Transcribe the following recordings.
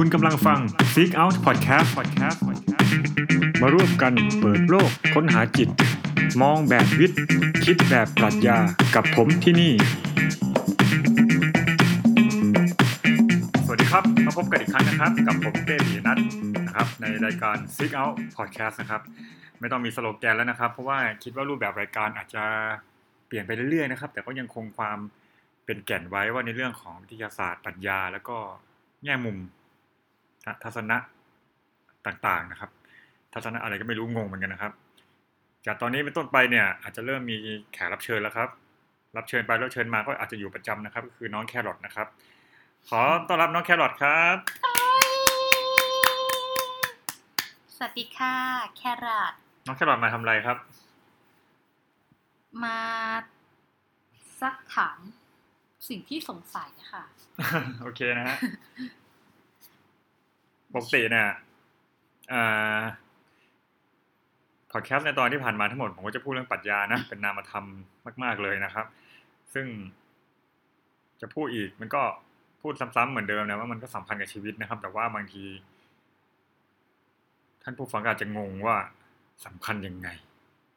คุณกำลังฟัง Seek Out Podcast มาร่วมกันเปิดโลกค้นหาจิต มองแบบวิทย์ คิดแบบปรัชญากับผมที่นี่ สวัสดีครับ มาพบกันอีกครั้งนะครับ กับผมเต้ปีนัทนะครับ ในรายการ Seek Out Podcast นะครับ ไม่ต้องมีสโลแกนแล้วนะครับ เพราะว่าคิดว่ารูปแบบรายการอาจจะเปลี่ยนไปเรื่อยๆนะครับ แต่ก็ยังคงความเป็นแก่นไว้ว่าในเรื่องของวิทยาศาสตร์ปรัชญาแล้วก็แง่มุม ทัศนะต่างๆนะครับ ทัศนะอะไรก็ไม่รู้งงเหมือนกันนะครับ จากตอนนี้เป็นต้นไปเนี่ย อาจจะเริ่มมีแขกรับเชิญแล้วครับ รับเชิญไปแล้วเชิญมาก็อาจจะอยู่ประจำนะครับ ก็คือน้องแครอทนะครับ ขอต้อนรับน้องแครอทครับ สวัสดีค่ะ แครอทน้องแครอทมาทำอะไรครับ มาซักถามสิ่งที่สงสัยค่ะ โอเคนะฮะ ปกติเนี่ยพอดแคสต์ในตอนที่ผ่านมาทั้งหมด ผมก็จะพูดเรื่องปรัชญานะ เป็นนามธรรมมาก ๆ เลยนะครับ ซึ่งจะพูดอีกมันก็พูดซ้ำๆเหมือนเดิมนะว่ามันก็สัมพันธ์กับชีวิตนะครับ แต่ว่าบางที ท่านผู้ฟังอาจจะงงว่าสำคัญยังไง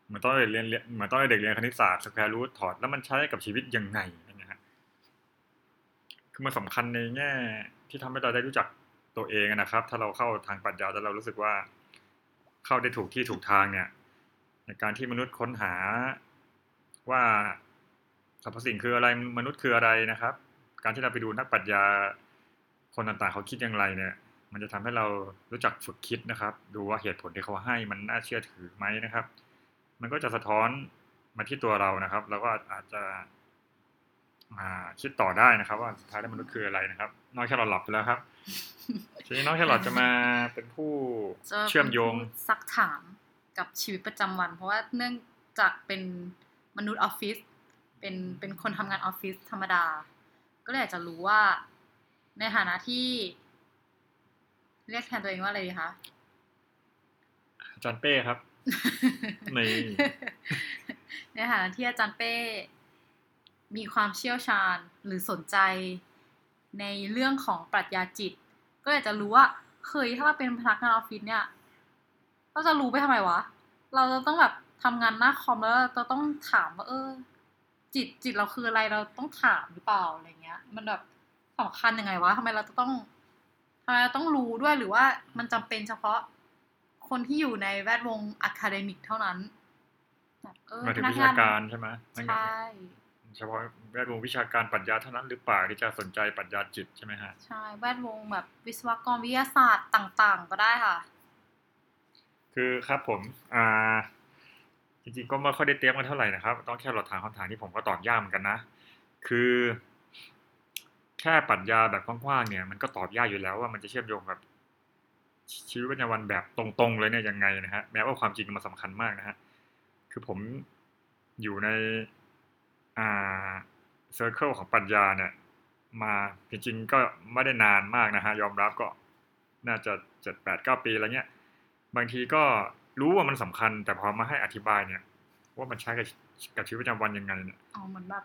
เหมือนตอนเด็กเรียนเหมือนตอนเด็กเรียนคณิตศาสตร์สแควร์รูทถอดแล้วมันใช้กับชีวิตยังไงนะฮะคือมันสำคัญในแง่ ที่ทำให้เราได้รู้จัก ตัวเองนะครับ ถ้าเราเข้าทางปรัชญาแล้วเรารู้สึกว่า เข้าได้ถูกที่ถูกทางเนี่ย ในการที่มนุษย์ค้นหาว่าสรรพสิ่งคืออะไรมนุษย์คืออะไรนะครับ การที่เราไปดูนักปรัชญาคนต่างๆเขาคิดอย่างไรเนี่ย มันจะทำให้เรารู้จักฝึกคิดนะครับ ดูว่าเหตุผลที่เขาให้มันน่าเชื่อถือไหมนะครับ มันก็จะสะท้อนมาที่ตัวเรานะครับ แล้วก็อาจจะ คิดต่อได้นะครับ ว่าสุดท้ายแล้วมนุษย์คืออะไรนะครับ น้องแค่เราหลับไปแล้วครับทีนี้น้องแครอทจะมาเป็นผู้เชื่อมโยงซักถามกับชีวิตประจำวัน เพราะว่าเนื่องจากเป็นมนุษย์ออฟฟิศเป็นเป็นคนทำงานออฟฟิศธรรมดา ก็เลยอยากจะรู้ว่า ในฐานะที่ เรียกแทนตัวเองว่าอะไรดีคะอาจารย์เป้ครับในในฐานะที่อาจารย์เป้ มีความเชี่ยวชาญหรือสนใจในเรื่องของปรัชญาจิต ก็อยากจะรู้ว่าเคยถ้าเราเป็นพนักงานออฟฟิศเนี่ยเราจะรู้ไปทำไมวะ เราจะต้องแบบทำงานหน้าคอมแล้วเราต้องถามว่าเออ จิตจิตเราคืออะไรเราต้องถามหรือเปล่าอะไรเงี้ย มันแบบสำคัญยังไงวะทำไมเราจะต้องทำไมเราต้องรู้ด้วยหรือว่ามันจำเป็นเฉพาะคนที่อยู่ในแวดวง academic เท่านั้นแบบเออมาถึงวิชาการใช่ไหมใช่ เฉพาะแวดวงวิชาการปรัชญาเท่านั้นหรือเปล่าที่จะสนใจปรัชญาจิตใช่ไหมฮะใช่แวดวงแบบวิศวกรวิทยาศาสตร์ต่าง ๆ ก็ได้ค่ะ คือครับผมอ่าจริงๆก็ไม่ค่อยได้เตรียมกันเท่าไหร่นะครับ ต้องแค่เราถามคำถามที่ผมก็ตอบยากเหมือนกันนะ คือ แค่ปรัชญาแบบกว้างๆเนี่ย มันก็ตอบยากอยู่แล้วว่ามันจะเชื่อมโยงกับชีวิตประจำวันแบบตรงๆเลยเนี่ยยังไงนะฮะแม้ว่าความจริงมันสาคัญมากนะฮะคือผมอยู่ใน อ่าเซอร์เคิลของปัญญาเนี่ย มาจริงๆก็ไม่ได้นานมากนะฮะยอมรับก็น่าจะเจ็ดแปดเก้าปีอะไรเงี้ย บางทีก็รู้ว่ามันสำคัญ แต่พอมาให้อธิบายเนี่ย ว่ามันใช้กับกับชีวิตประจำวันยังไงเนี่ยอ๋อเหมือนแบบ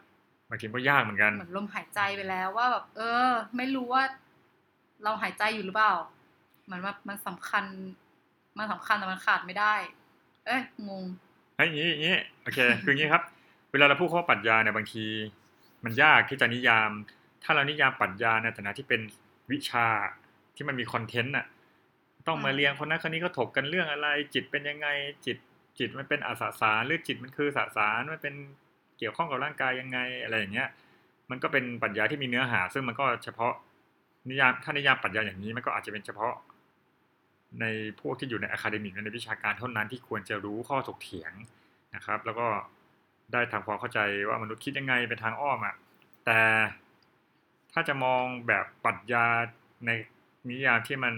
บางทีก็ยากเหมือนกันเหมือนลมหายใจไปแล้วว่าแบบเออ ไม่รู้ว่า เราหายใจอยู่หรือเปล่าเหมือนว่ามันสำคัญ มันสำคัญแต่มันขาดไม่ได้ เอ้ยงงเฮ้ยอย่างนี้อย่างนี้โอเค คืออย่างนี้ครับเวลาเราพูดข้อปรัชญาเนี่ยบางที มันยากที่จะนิยาม ถ้าเรานิยามปรัชญาในฐานะที่เป็นวิชาที่มันมี content อะต้องมาเรียงคนนั้นคนนี้ก็ถกกันเรื่องอะไร จิตเป็นยังไงจิตจิตมันเป็นอาสาสารหรือจิตมันคือสสารมันเป็นเกี่ยวข้องกับร่างกายยังไงอะไรอย่างเงี้ย มันก็เป็นปรัชญาที่มีเนื้อหา ซึ่งมันก็เฉพาะนิยามถ้านิยามปรัชญาอย่างนี้มันก็อาจจะเป็นเฉพาะ ในพวกที่อยู่ใน academic ในวิชาการเท่านั้นที่ควรจะรู้ข้อถกเถียงนะครับ แล้วก็ ได้ทำความเข้าใจว่ามนุษย์คิดยังไงเป็นทางอ้อมอะ่ะแต่ถ้าจะมองแบบปรัชญาในนิยามที่มัน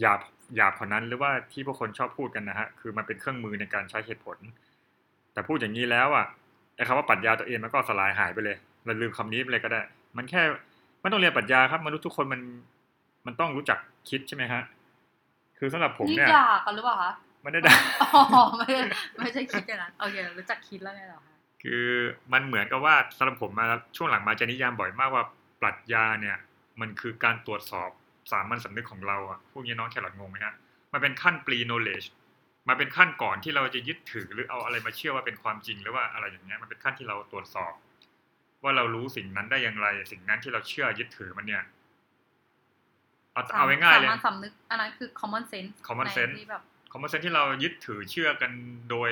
หยาบหยาบกว่านั้น หรือว่าที่พวกคนชอบพูดกันนะฮะคือมันเป็นเครื่องมือในการใช้เหตุผล แต่พูดอย่างนี้แล้วอะไอ้คำว่าปรัชญาตัวเองมันก็สลายหายไปเลยเราลืมคำนี้ไปเลยก็ได้ มันแค่ไม่ต้องเรียนปรัชญาครับมนุษย์ทุกคนมันมันต้องรู้จักคิดใช่ไหมฮะคือสำหรับผมเนี่ยนี่ด่ากันหรือเปล่าคะ ไม่ได้ด่าอ๋อไม่ไม่ใช่คิดอย่างนั้นโอเครู้จักคิดแล้วไงหรอคะคือมันเหมือนกับว่าสำหรับผมมาช่วงหลังมาจะนิยามบ่อยมากว่าปรัชญาเนี่ย มันคือการตรวจสอบสามัญสำนึกของเราอะพวกนี้น้องแครอทงงไหมฮะมันเป็นขั้น pre knowledge มันเป็นขั้นก่อนที่เราจะยึดถือหรือเอาอะไรมาเชื่อว่าเป็นความจริงหรือว่าอะไรอย่างเงี้ยมันเป็นขั้นที่เราตรวจสอบ ว่าเรารู้สิ่งนั้นได้อย่างไร สิ่งนั้นที่เราเชื่อยึดถือมันเนี่ยเอาเอาง่ายๆเลยสามัญสำนึกอันนั้นคือ common sense common ใน sense ที่แบบ คอมมอนเซนที่เรายึดถือเชื่อกันโดย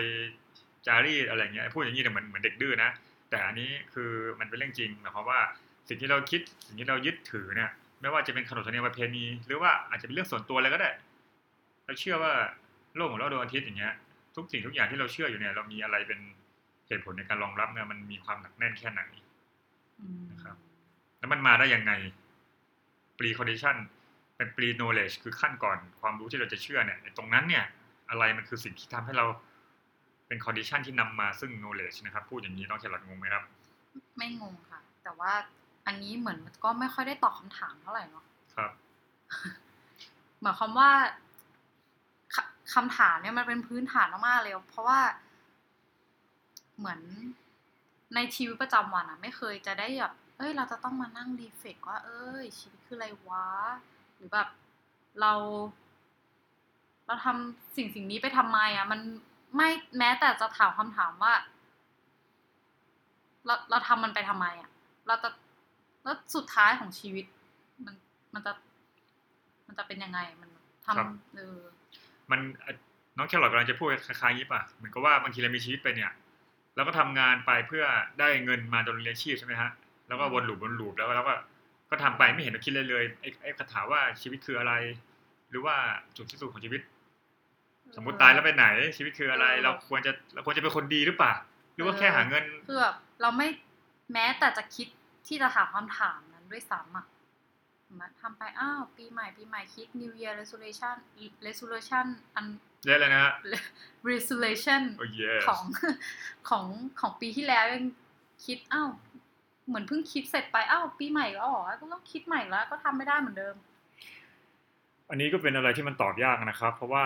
จารีตอะไรเงี้ยพูดอย่างนี้เนี่เหมือนเหมือนเด็กดื้อนะ แต่อันนี้คือมันเป็นเรื่องจริงหมายความว่าสิ่งที่เราคิดสิ่งที่เรายึดถือเนี่ยไม่ว่าจะเป็นขนบธรรมเนียมประเพณี หรือว่าอาจจะเป็นเรื่องส่วนตัวอะไรก็ได้ เราเชื่อว่าโลกของเราดวงอาทิตย์อย่างเงี้ย ทุกสิ่งทุกอย่างที่เราเชื่ออยู่เนี่ย เรามีอะไรเป็นเหตุผลในการรองรับเนี่ยมันมีความหนักแน่นแค่ไหนนะครับ แล้วมันมาได้ยังไง pre condition เป็น pre knowledge คือขั้นก่อนความรู้ที่เราจะเชื่อเนี่ยไอ้ตรงนั้นเนี่ยอะไรมันคือสิ่งที่ทำให้เราเป็น condition ที่นำมาซึ่ง knowledge นะครับ พูดอย่างนี้น้องแครอทงงไหมครับ ไม่งงค่ะ แต่ว่าอันนี้เหมือนก็ไม่ค่อยได้ตอบคำถามเท่าไหร่เนาะครับหมายความว่าคคำถามเนี่ยมันเป็นพื้นฐานมากๆเลย เพราะว่า เหมือนในชีวิตประจำวันอะไม่เคยจะได้แบบเอ้ย เราจะต้องมานั่งรีเฟกว่า เอ้ย ชีวิตคืออะไรวะ หรือแบบเราเราทำสิ่งสิ่งนี้ไปทำไมอะมันไม่แม้แต่จะถามคำถามว่า เราเราทำมันไปทำไมอะเราจะแล้วสุดท้ายของชีวิต มันมันจะ มันจะเป็นยังไงมันทครับำเออมันเอ่อน้องแครอทกำลังจะพูดคล้ายๆนี้ป่ะเหมือนกับว่าบางทีเรามีชีวิตไปเนี่ยเราก็ทำงานไปเพื่อได้เงินมาดำเนินชีพใช่ไหมฮะแล้วก็วนลูปวนลูปแล้วเราก็ ก็ทำไปไม่เห็นเราคิดเลยเลยไอ้ไอ้คำถามว่าชีวิตคืออะไร หรือว่าจุดที่สุดของชีวิต สมมติตายแล้วไปไหน ชีวิตคืออะไรเออเราควรจะเราควรจะเป็นคนดีหรือเปล่าหรือว่าแค่หาเงินคือแบบเราไม่แม้แต่จะคิดที่จะถามคำถามนั้นด้วยซ้ำอะมาทำไปอ้าวปีใหม่ปีใหม่คิด New Year Resolution Resolution อันเยอะเลยนะฮะ Resolution โอ้ยของของของปีที่แล้วยังคิดอ้าว เหมือนเพิ่งคิดเสร็จไปอ้าวปีใหม่แล้วหรอก็ต้องคิดใหม่แล้ว ก็ทำไม่ได้เหมือนเดิม อันนี้ก็เป็นอะไรที่มันตอบยากนะครับ เพราะว่า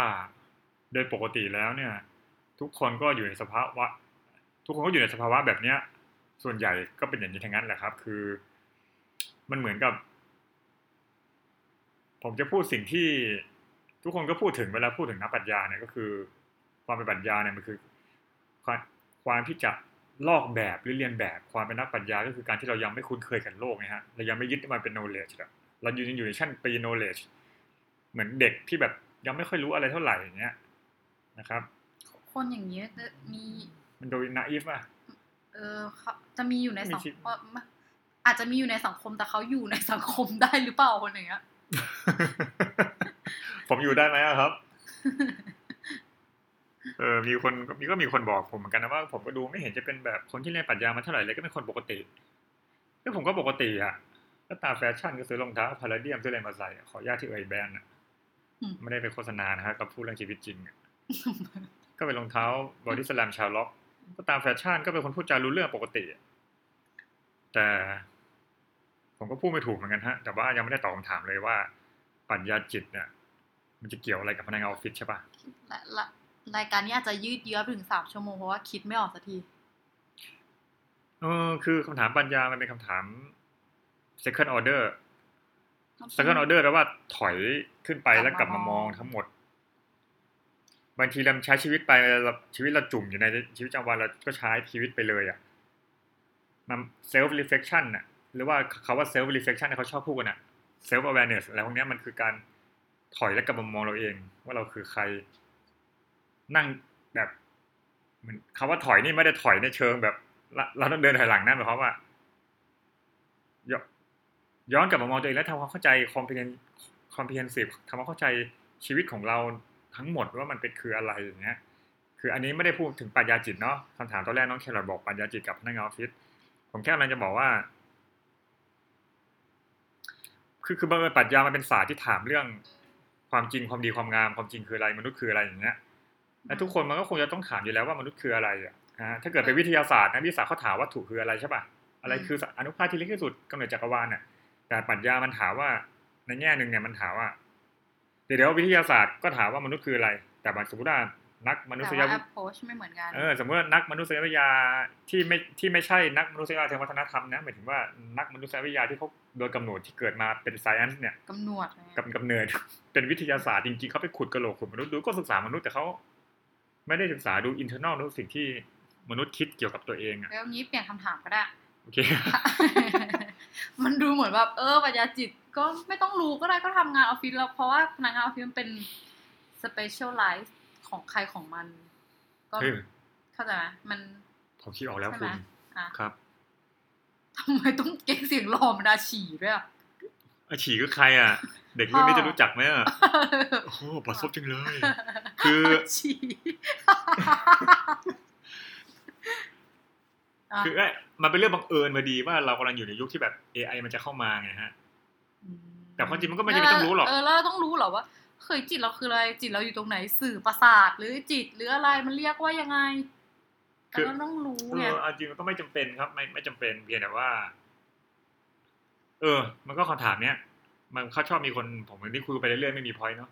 โดยปกติแล้วเนี่ย ทุกคนก็อยู่ในสภาวะ ทุกคนก็อยู่ในสภาวะแบบเนี้ย ส่วนใหญ่ก็เป็นอย่างนี้ทั้งนั้นแหละครับ คือ มันเหมือนกับ ผมจะพูดสิ่งที่ทุกคนก็พูดถึงเวลาพูดถึงนักปรัชญาเนี่ยก็คือ ความเป็นปรัชญาเนี่ยมันคือความความที่จะ ลอกแบบหรือเรียนแบบความเป็นนักปรัชญาก็คือการที่เรายังไม่คุ้นเคยกับโลกนะฮะเรายังไม่ยึดมันเป็น knowledge อะเราอยู่อยู่ในชั้น pre knowledge เหมือนเด็กที่แบบยังไม่ค่อยรู้อะไรเท่าไหร่อย่างเงี้ยนะครับ คนอย่างนี้จะมีมันโดยนาอีฟอะเออเขาจะมีอยู่ในสังมีชีวิตคมอาจจะมีอยู่ในสังคมแต่เขาอยู่ในสังคมได้หรือเปล่าคนอย่างเงี้ยผมอยู่ได้ไหมอะครับ เออมีคนมีก็มีคนบอกผมเหมือนกันนะว่าผมก็ดูไม่เห็นจะเป็นแบบคนที่เรียนปรัชญามาเท่าไหร่เลยก็เป็นคนปกติแล้วผมก็ปกติอะก็ตามแฟชั่นก็ซื้อรองเท้าพาราเดียมซื้ออะไรมาใส่อะขออนุญาตที่เอ่ยแบรนด์อะอืมไม่ได้ไปโฆษณานะฮะก็พูดเรื่องชีวิตจริงอะก็เป็นรองเท้าบอดี้สแลมชาวร็อกก็ตามแฟชั่นก็เป็นคนพูดจารู้เรื่องปกติอะแต่ ผมก็พูดไม่ถูกเหมือนกันฮะ แต่ว่ายังไม่ได้ตอบคำถามเลยว่าปรัชญาจิตเนี่ยมันจะเกี่ยวอะไรกับพนักงานออฟฟิศใช่ปะและและ รายการนี้อาจจะยืดเยื้อไปถึงสามชั่วโมงเพราะว่าคิดไม่ออกสักทีเออคือคำถามปัญญามันเป็นคำถาม second order second order แปลว่าถอยขึ้นไปแล้วกลับมามองทั้งหมด บางทีเราใช้ชีวิตไปเราชีวิตเราจุ่มอยู่ในชีวิตประจำวันเราก็ใช้ชีวิตไปเลยอะมัน self reflection น่ะ หรือว่าคาว่า self reflection ที่เขาชอบพูดกันอะ self awareness อะไรพวกเนี้ยมันคือการถอยและกลับมามองเราเอง ว่าเราคือใคร นั่งแบบเหมือนคาว่าถอยนี่ไม่ได้ถอยในเชิงแบบ เราต้องเดินถอยหลังนะหมายความว่าย้อนกลับมามองตัวเองแล้วทำความเข้าใจ comprehend comprehensive ทำความเข้าใจชีวิตของเราทั้งหมดว่ามันเป็นคืออะไรอย่างเงี้ย คืออันนี้ไม่ได้พูดถึงปัญญาจิตเนาะคำถามตอนแรกน้องแคลรอทบอกปัญญาจิตกับพนักงานออฟฟิศผมแค่กำลังจะบอกว่า คือคือบางเอิญปรัชญามันเป็นศาสตร์ที่ถามเรื่องความจริงความดีความงามความจริงคืออะไรมนุษย์คืออะไรอย่างเงี้ย และทุกคนมันก็คงจะต้องถามอยู่แล้วว่ามนุษย์คืออะไรอะฮะถ้าเกิดเป็นวิทยาศาสตร์นะวิทยาศาสตร์เขาถามวัตถุคืออะไรใช่ป่ะอะไรคืออนุภาคที่เล็กที่สุดกำเนิดจักรวาลน่ะ แต่ปรัชญามันถามว่าในแง่หนึ่งเนี่ยมันถามว่าเดี๋ยวเดี๋ยววิทยาศาสตร์ก็ถามว่ามนุษย์คืออะไร แต่บางสมมติว่านักมนุแต่ษยว่าวิ approach ไม่เหมือนกันเออสมมติว่านักมนุษยวิทยาที่ไม่ที่ไม่ใช่นักมนุษยวิทยาทางวัฒนธรรมนะหมายถึงว่านักมนุษยวิทยาที่เขาโดยกำเนิดที่เกิดมาเป็น science เนี่ยกำหนวดเลยกับกำเนิดเป็นวิทยาศาสตร์จริงๆเขาไปขุดกระโหลกขุดมนุษย์ดูก็ศึกษามนุษย์แต่เขา ไม่ได้ศึกษาดู internal ดูสิ่งที่มนุษย์คิดเกี่ยวกับตัวเองอะแล้วงี้เปลี่ยนคำถามก็ได้โอเค มันดูเหมือนแบบเออปัญญาจิตก็ไม่ต้องรู้ก็ได้ก็ทำงานออฟฟิศแล้วเพราะว่าพนักงานออฟฟิศมันเป็น specialize ของใครของมัน ก็เฮ้ยเข้าใจไหมมันผมคิดออกแล้วใช่คุไหมณอะครับทำไมต้องเก่งเสียงหล่อมันดาฉี่ด้วยอะอาฉีก็ใครอะ เด็กรุ่นนี้จะรู้จักไหมอะโอ้โหประสบจังเลย คือฉี่อะคือเอ้ยมันเป็นเรื่องบังเอิญมาดีว่าเรากำลังอยู่ในยุคที่แบบ AI มันจะเข้ามาไงฮะ แต่ความจริงมันก็ไม่จำเป็นต้องรู้หรอก เออแล้วเราต้องรู้เหรอว่าเคยจิตเราคืออะไร จิตเราอยู่ตรงไหนสื่อประสาทหรือจิตหรืออะไรมันเรียกว่ายังไงคือเราต้องรู้เอไงอเอาจริงมันก็ไม่จำเป็นครับ ไม่ไม่จำเป็นเพียงแต่ว่า เออ มันก็คำถามเนี้ย มันเขาชอบมีคนผมเหมือนที่คุยไปเรื่อยๆไม่มีพอยเนาะ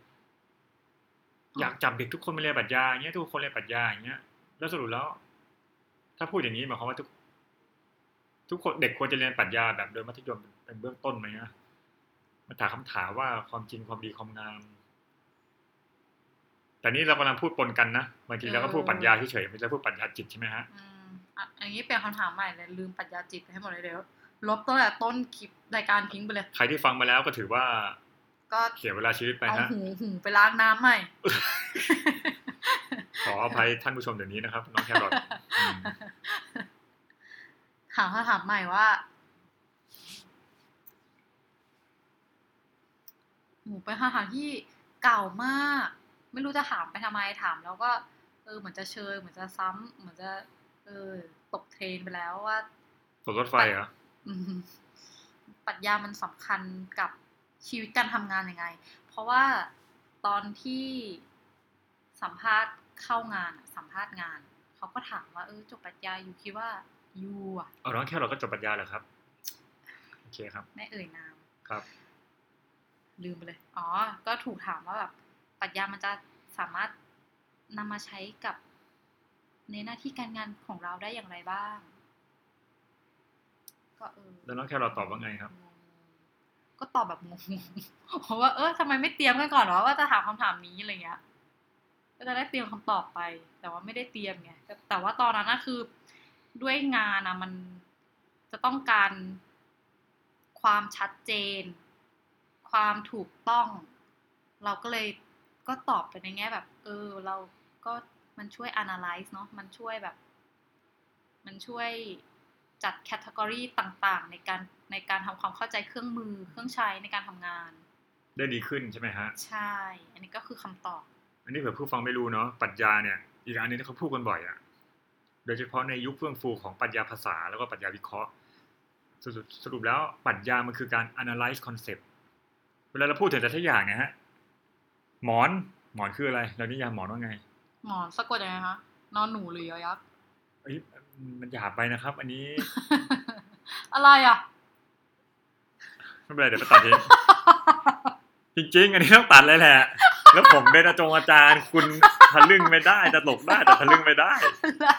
อยากจับเด็กทุกคนมาเรียนปรัชญาอย่างเงี้ยทุกคนเรียนปรัชญาอย่างเงี้ย แล้วสรุปแล้ว ถ้าพูดอย่างนี้หมายความว่าทุก ทุกคนเด็กควรจะเรียนปรัชญาแบบโดยมัธยมเป็นเบื้องต้นไหมนะมาถามคำถามว่าความจริงความดีความงาม แต่นี่เรากำลังพูดปนกันนะบางทีเราก็พูดปรัชญาเฉยๆไม่ใช่พูดปรัชญาจิตใช่ไหมฮะอืมอะอันนี้เปลี่ยนคำถามใหม่เลยลืมปรัชญาจิตไปให้หมดเลยเดี๋ยว ลบตั้งแต่ต้นคลิปรายการทิ้งไปเลย ใครที่ฟังมาแล้วก็ถือว่า ก็เสียเวลาชีวิตไปเอาฮะหูหูไปล้างน้ำใหม่ ขออภัยท่านผู้ชมเดี๋ยวนี้นะครับ น้องแครอทอืมถามคำถามใหม่ว่า หมูเป็นคำถามที่เก่ามาก ไม่รู้จะถามไปทำไมถาม แล้วก็เออเหมือนจะเชยเหมือนจะซ้ำเหมือนจะ เออตกเทรนไปแล้วว่าตกรถไฟเหรออืม ปรัชญามันสำคัญกับชีวิตการทำงานยังไง เพราะว่าตอนที่สัมภาษณ์เข้างานอะสัมภาษณ์งาน เขาก็ถามว่าเออจบปรัชญาอยู่คิดว่ายูอะเอาน้องแครอทก็จบปรัชญาเหรอครับโอเคครับไม่เอ่ยนามครับ ลืมไปเลย อ๋อ ก็ถูกถามว่าแบบปรัชญามันจะสามารถนำมาใช้กับในหน้าที่การงานของเราได้อย่างไรบ้าง ก็เออแล้วน้องแครอทตอบว่าไงครับงงๆก็ตอบแบบงงๆเพราะว่าเออทำไมไม่เตรียมกันก่อนวะว่าจะถามคำถามนี้อะไรเงี้ยก็จะได้เตรียมคำตอบไป แต่ว่าไม่ได้เตรียมไงแต่แต่ว่าตอนนั้นนะคือด้วยงานอะมันจะต้องการความชัดเจน ความถูกต้อง เราก็เลยก็ตอบไปในแง่แบบ เออ เราก็มันช่วย analyze เนาะมันช่วยแบบ มันช่วย จัดแคตตากรีต่างๆ ในการในการทำความเข้าใจเครื่องมือเครื่องใช้ในการทำงาน ได้ดีขึ้นใช่ไหมฮะ ใช่ อันนี้ก็คือคำตอบ อันนี้เผื่อผู้ฟังไม่รู้เนาะปรัชญาเนี่ย อีกอันหนึงที่เขาพูดกันบ่อยอะโดยเฉพาะในยุคเฟื่องฟูของปรัชญาภาษาแล้วก็ปรัชญาวิเคราะห์สรุปสรุปแล้วปรัชญามันคือการ analyze concept เวลาเราพูดถึงแต่ละอย่างเนี่ยฮะหมอนหมอนคืออะไรเรานิยามหมอนว่าไง หมอนสะกดยังไงคะนอนหนูหรือยอยักษ์ เอ้ยมันหยาบไปนะครับ อันนี้ อะไรอะไม่เป็นไรเดี๋ยวไปตัดทิ้งจริงๆ อันนี้ต้องตัดเลยแหละ แล้วผมเป็นอาจงอาจารย์ คุณทะลึ่งไม่ได้จะหลกได้แต่ทะลึ่งไม่ได้ อะไร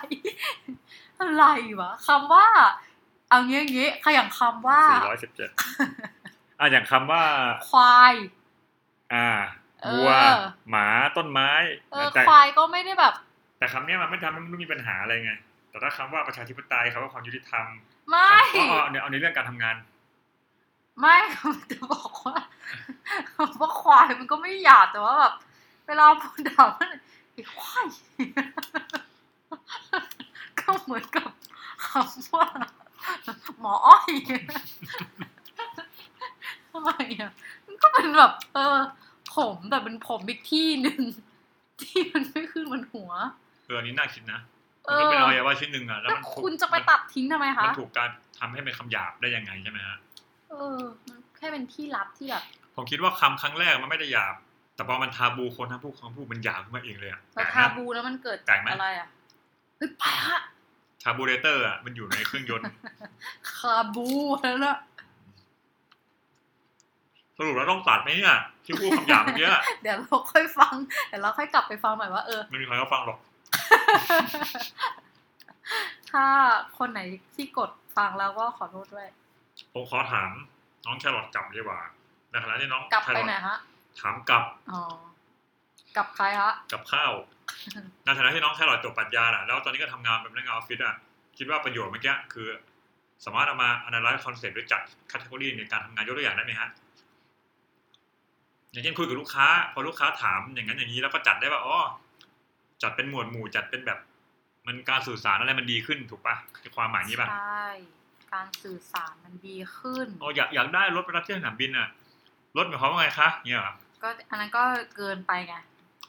อะไรวะคำว่า เอางี้อย่างงี้ขอย่างคำว่า417อะอย่างคำว่า ควาย อ่าเออวัวหมาต้นไม้เออแต่ควายก็ไม่ได้แบบ แต่คำเนี้ยมันไม่ทำให้มันมีปัญหาอะไรไง แต่ถ้าคำว่าประชาธิปไตยคำว่าความยุติธรรมไม่คำอ๋อเนี่ยเอาในเรื่องการทำงาน ไม่จะบอกว่าว่าควายมันก็ไม่หยาบแต่ว่าแบบเวลาพูดด่ามันไอ้ควายก็เหมือนกับคำว่าหมออ้อยทำไมอะมันก็เป็นแบบ เออ ผมแต่เป็นผมอีกที่หนึ่งที่มันไม่ขึ้นบนหัว เอออันนี้น่าคิดนะเอ มันอก็เป็นอวัยวะชิ้นหนึ่งอะแล้วแล้วมันถูกคุณจะไปตัดทิ้งทำไมมัคะนถูกการทำให้เป็นคำหยาบได้ยังไงใช่ไหมฮะเออมันแค่เป็นที่ลับที่แบบผมคิดว่าคำครั้งแรกมันไม่ได้หยาบ แต่พอมันทาบูคนทั้งพูดคำพูดมันหยาบขึ้นมาเองเลยอะเราแปลกทานะบูแล้วมันเกิดแปลกไหมอะไรอะเฮ้ยไปฮะชาบูเรเตอร์อะมันอยู่ในเครื่องยนต์คาบูแล้วนะสรุปแล้วต้องตัดไหมเนี่ยที่พูดคำหยาบเมื่อกี้อะเดี๋ยวเราค่อยฟังเดี๋ยวเราค่อยกลับไปฟังใหม่ว่าเออไม่มีใครก็ฟังหรอก ถ้าคนไหนที่กดฟังแล้วก็ขอโทษด้วย ผมขอถาม น้องแครอทกลับดีกว่าในขณะที่น้องกลับแครไปอทไหนฮะ ถามกลับ อ๋อ กับใครฮะ กับข้าวในฐานะที่น้องแครอทจบปรัชญาน่ะ แล้วตอนนี้ก็ทำงานเป็นพนักงานออฟฟิศอะ คิดว่าประโยชน์เมื่อกี้คือ สามารถเอามา analyze concept หรือจัด category ในการทำงานยกตัวอย่างได้ไหมฮะอย่างเช่นคุยกับลูกค้า พอลูกค้าถามอย่างนั้นอย่างนี้แล้วก็จัดได้ว่าอ๋อ จัดเป็นหมวดหมู่จัดเป็นแบบ มันการสื่อสารอะไรมันดีขึ้นถูกปะคือความหมายนี้ปะใช่การสื่อสารมันดีขึ้นอ๋ออยากอยากได้รถไปรับที่สนามบินอะรถหมายความว่าไงคะเนี่ยเหรอก็อันนั้นก็เกินไปไง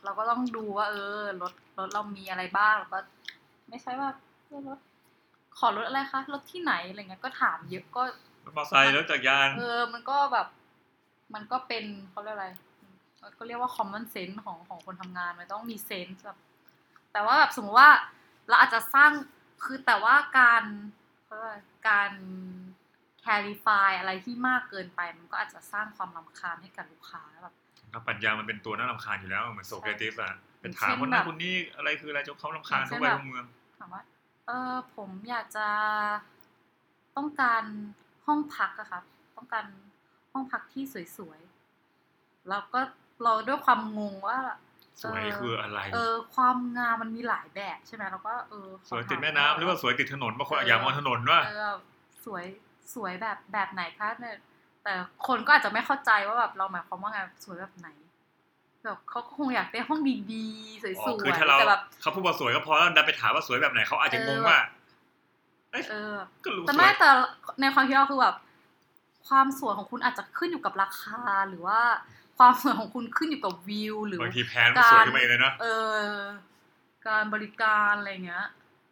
เราก็ต้องดูว่า เออรถรถเรามีอะไรบ้างแล้วก็ ไม่ใช่ว่าเออรถขอรถอะไรคะรถที่ไหนอะไรเงี้ยก็ถามเยอะก็รถมอเตอร์ไซค์รถจักรยานเออมันก็แบบ มันก็เป็นเขาเรียกอะไรก็เรียกว่า common sense ของของคนทำงานมันต้องมีเซนส์แบบ แต่ว่าแบบสมมติว่าเราอาจจะสร้างคือแต่ว่าการเขาเรียกว่าการ clarify อะไรที่มากเกินไป มันก็อาจจะสร้างความรำคาญให้กับลูกค้าแบบครับปรัชญามันเป็นตัวน่ารำคาญอยู่แล้วเหมือนโซเครติสอะเป็นถามเช่นคนแบนั้นบคนนี้อะไรคืออะไรจนเขารำคาญอย่างเช่ทั่วนไปแบบทั่วเมืองถามว่าเออผมอยากจะต้องการห้องพักอะครับ ต้องการห้องพักที่สวยๆแล้วก็เราด้วยความงงว่า สวยคืออะไร เออ ความงามมันมีหลายแบบใช่ไหมแล้วก็เออขสวยถติดแม่น้ำหรือว่าสวยติดถนนบางคนอยากมองถนนว่าเออสวยสวยแบบแบบไหนคะเนี่ยแต่คนก็อาจจะไม่เข้าใจว่าแบบเราหมายความว่าไงสวยแบบไหนแบบเขาก็คงอยากได้ห้องดีๆสวยอ๋อๆคือถ้าเราแต่แบบเขาพูดว่าสวยก็พอแล้วดันไปถามว่าสวยแบบไหนเขาอาจจะงงว่าเอ้ยเออก็รู้แต่สวไม่ยแต่ในความคิดเราคือแบบ ความสวยของคุณอาจจะขึ้นอยู่กับราคาหรือว่า ความสวยของคุณขึ้นอยู่กับวิว หรือบางทีแพนก็สวยขึ้นมาเองเลยเนาะเออ การบริการอะไรเงี้ย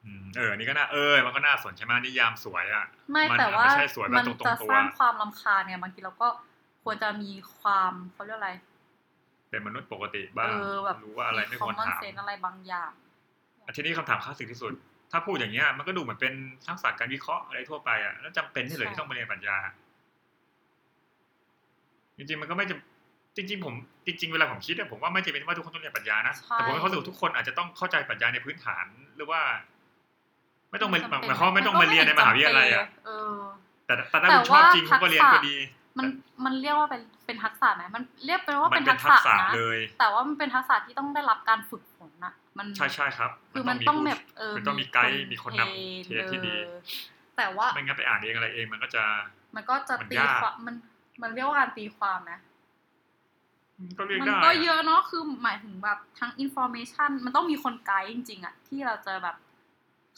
อืมเอออันนี้ก็น่าเออมันก็น่าสนใช่ไหมนิยามสวยอะไม่มันแต่ว่าไม่ใช่สวยแบบมันตรงๆจะตัวสร้างความรำคาญเนี่ยบางทีเราก็ควรจะมีความเขาเรียกอะไร เป็นมนุษย์ปกติบ้างเออแบบรู้ว่าอะไรไม่ควรคอมมอนถามเซนอะไรบางอย่างอันทีนี้คำถามคลาสสิกที่สุด ถ้าพูดอย่างเงี้ยมันก็ดูเหมือนเป็นทักษะการวิเคราะห์อะไรทั่วไปอะแล้วจำเป็นที่เหลือใช่ที่ต้องไปเรียนปรัชญาจริงๆมันก็ไม่จำ จริงๆผมจริงๆเวลาผมคิดอะผมว่าไม่จำเป็นว่าทุกคนต้องเรียนปรัชญานะแต่ผมมีความรู้สึกว่าทุกคนอาจจะต้องเข้าใจปรัชญาในพื้นฐานหรือว่า ไม่ต้องมาหมายความว่าไม่ต้องมาเรียนในมหาวิทยาลัยอะเออแต่แต่ถ้าแต่คุณชอบจริงว่าคุณก็เรียนทักษะก็ดี มันมันเรียกว่าเป็นเป็นทักษะไหมมันเรียกเป็นว่ามัเป็นเป็ทันกทัษะกษะนะเลยแต่ว่ามันเป็นทักษะที่ต้องได้รับการฝึกฝนนะมันใช่ใช่ครับ คือมันต้องแบบเออมันต้องมีไกด์คมีคนนำเทรนที่ดีเออแต่ว่าไม่งั้นไปอ่านเองอะไรเองมันก็จะ มันก็จะมันตียากความมันมันเรียกว่าการตีความนะ ก็เรียกมันได้ก็เยอะเนาะคือหมายถึงแบบทั้งอินโฟ a t ชันมันต้องมีคนไกด์จริง ๆอะที่เราจะแบบ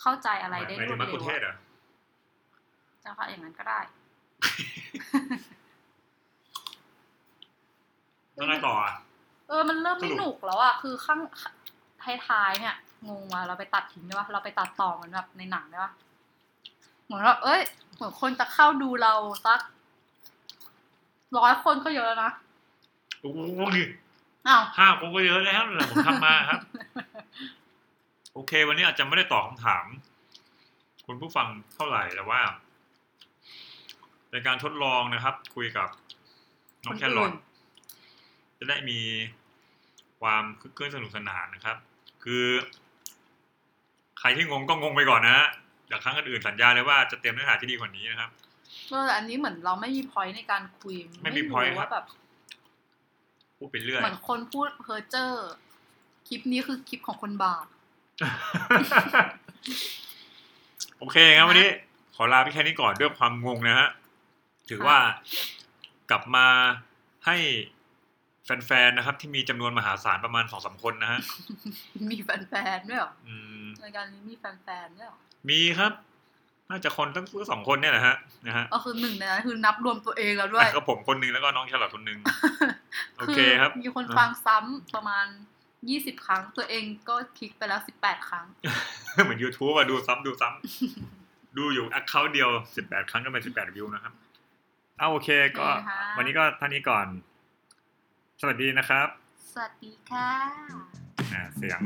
เข้าใจอะไรได้หมายรถึวงดมักคุเร็วเทศเหรอะอจะค่ะอย่างนั้นก็ได้แล้วไงต่ออะเออมันเริ่มสไม่รุปหนุกแล้วอะคือข้างท้ายๆเนี่ยงงว่ะเราไปตัดทิ้งได้ปะเราไปตัดต่อเหมือนแบบในหนังได้ปะเหมือนแบบเอ้ยเหมือนคนจะเข้าดูเราสักร้อยคนก็เยอะแล้วนะ โอ้โหนี่อ้าวห้าคนก็เยอะแล้วนะผมทำมาครับ โอเค วันนี้อาจจะไม่ได้ตอบคำถาม คุณผู้ฟังเท่าไหร่แต่ว่าในการทดลองนะครับ คุยกับน้องแครอทจะได้มีความคึกคืนสนุกสนานนะครับ คือ ใครที่งงก็งงไปก่อนนะฮะจากครั้งอื่นๆสัญญาเลยว่าจะเตรียมเนื้อหาที่ดีกว่านี้นะครับเออแต่อันนี้เหมือนเราไม่มีพอยต์ในการคุย ไม่มี point ครับว่าแบบ พูดไปเรื่อยเหมือนคนพูดเพอเจอร์คลิปนี้คือคลิปของคนบาปโอเคงั้นวันนี้ ขอลาไปแค่นี้ก่อนด้วยความงงนะฮะ ถือว่ากลับมาให้แฟนๆนะครับ ที่มีจำนวนมหาศาลประมาณสองสามคนนะฮะ มีแฟนๆด้วยเหรออืมรายการนี้มีแฟนๆด้วยเหรอ มีครับ น่าจะคนตั้งสองคนเนี่ยแหละฮะนะฮะก็คือหนึ่งในนั้นคือนับรวมตัวเองแล้วด้วยก็ผมคนหนึงแล้วก็น้องฉลอดคนหนึง โอเคครับ มีคนฟังซ้ำประมาณยี่สิบครั้ง ตัวเองก็คลิกไปแล้วสิบแปดครั้ง เหมือน YouTube อะดูซ้ำดูซ้ำดูอยู่แอคเคาท์เดียวสิบแปดครั้งก็เป็นสิบแปดวิวนะครับเอาโอเคก็โอเคค่ะวันนี้ก็เท่านี้ก่อน สวัสดีนะครับ สวัสดีค่ะอ่าเสียง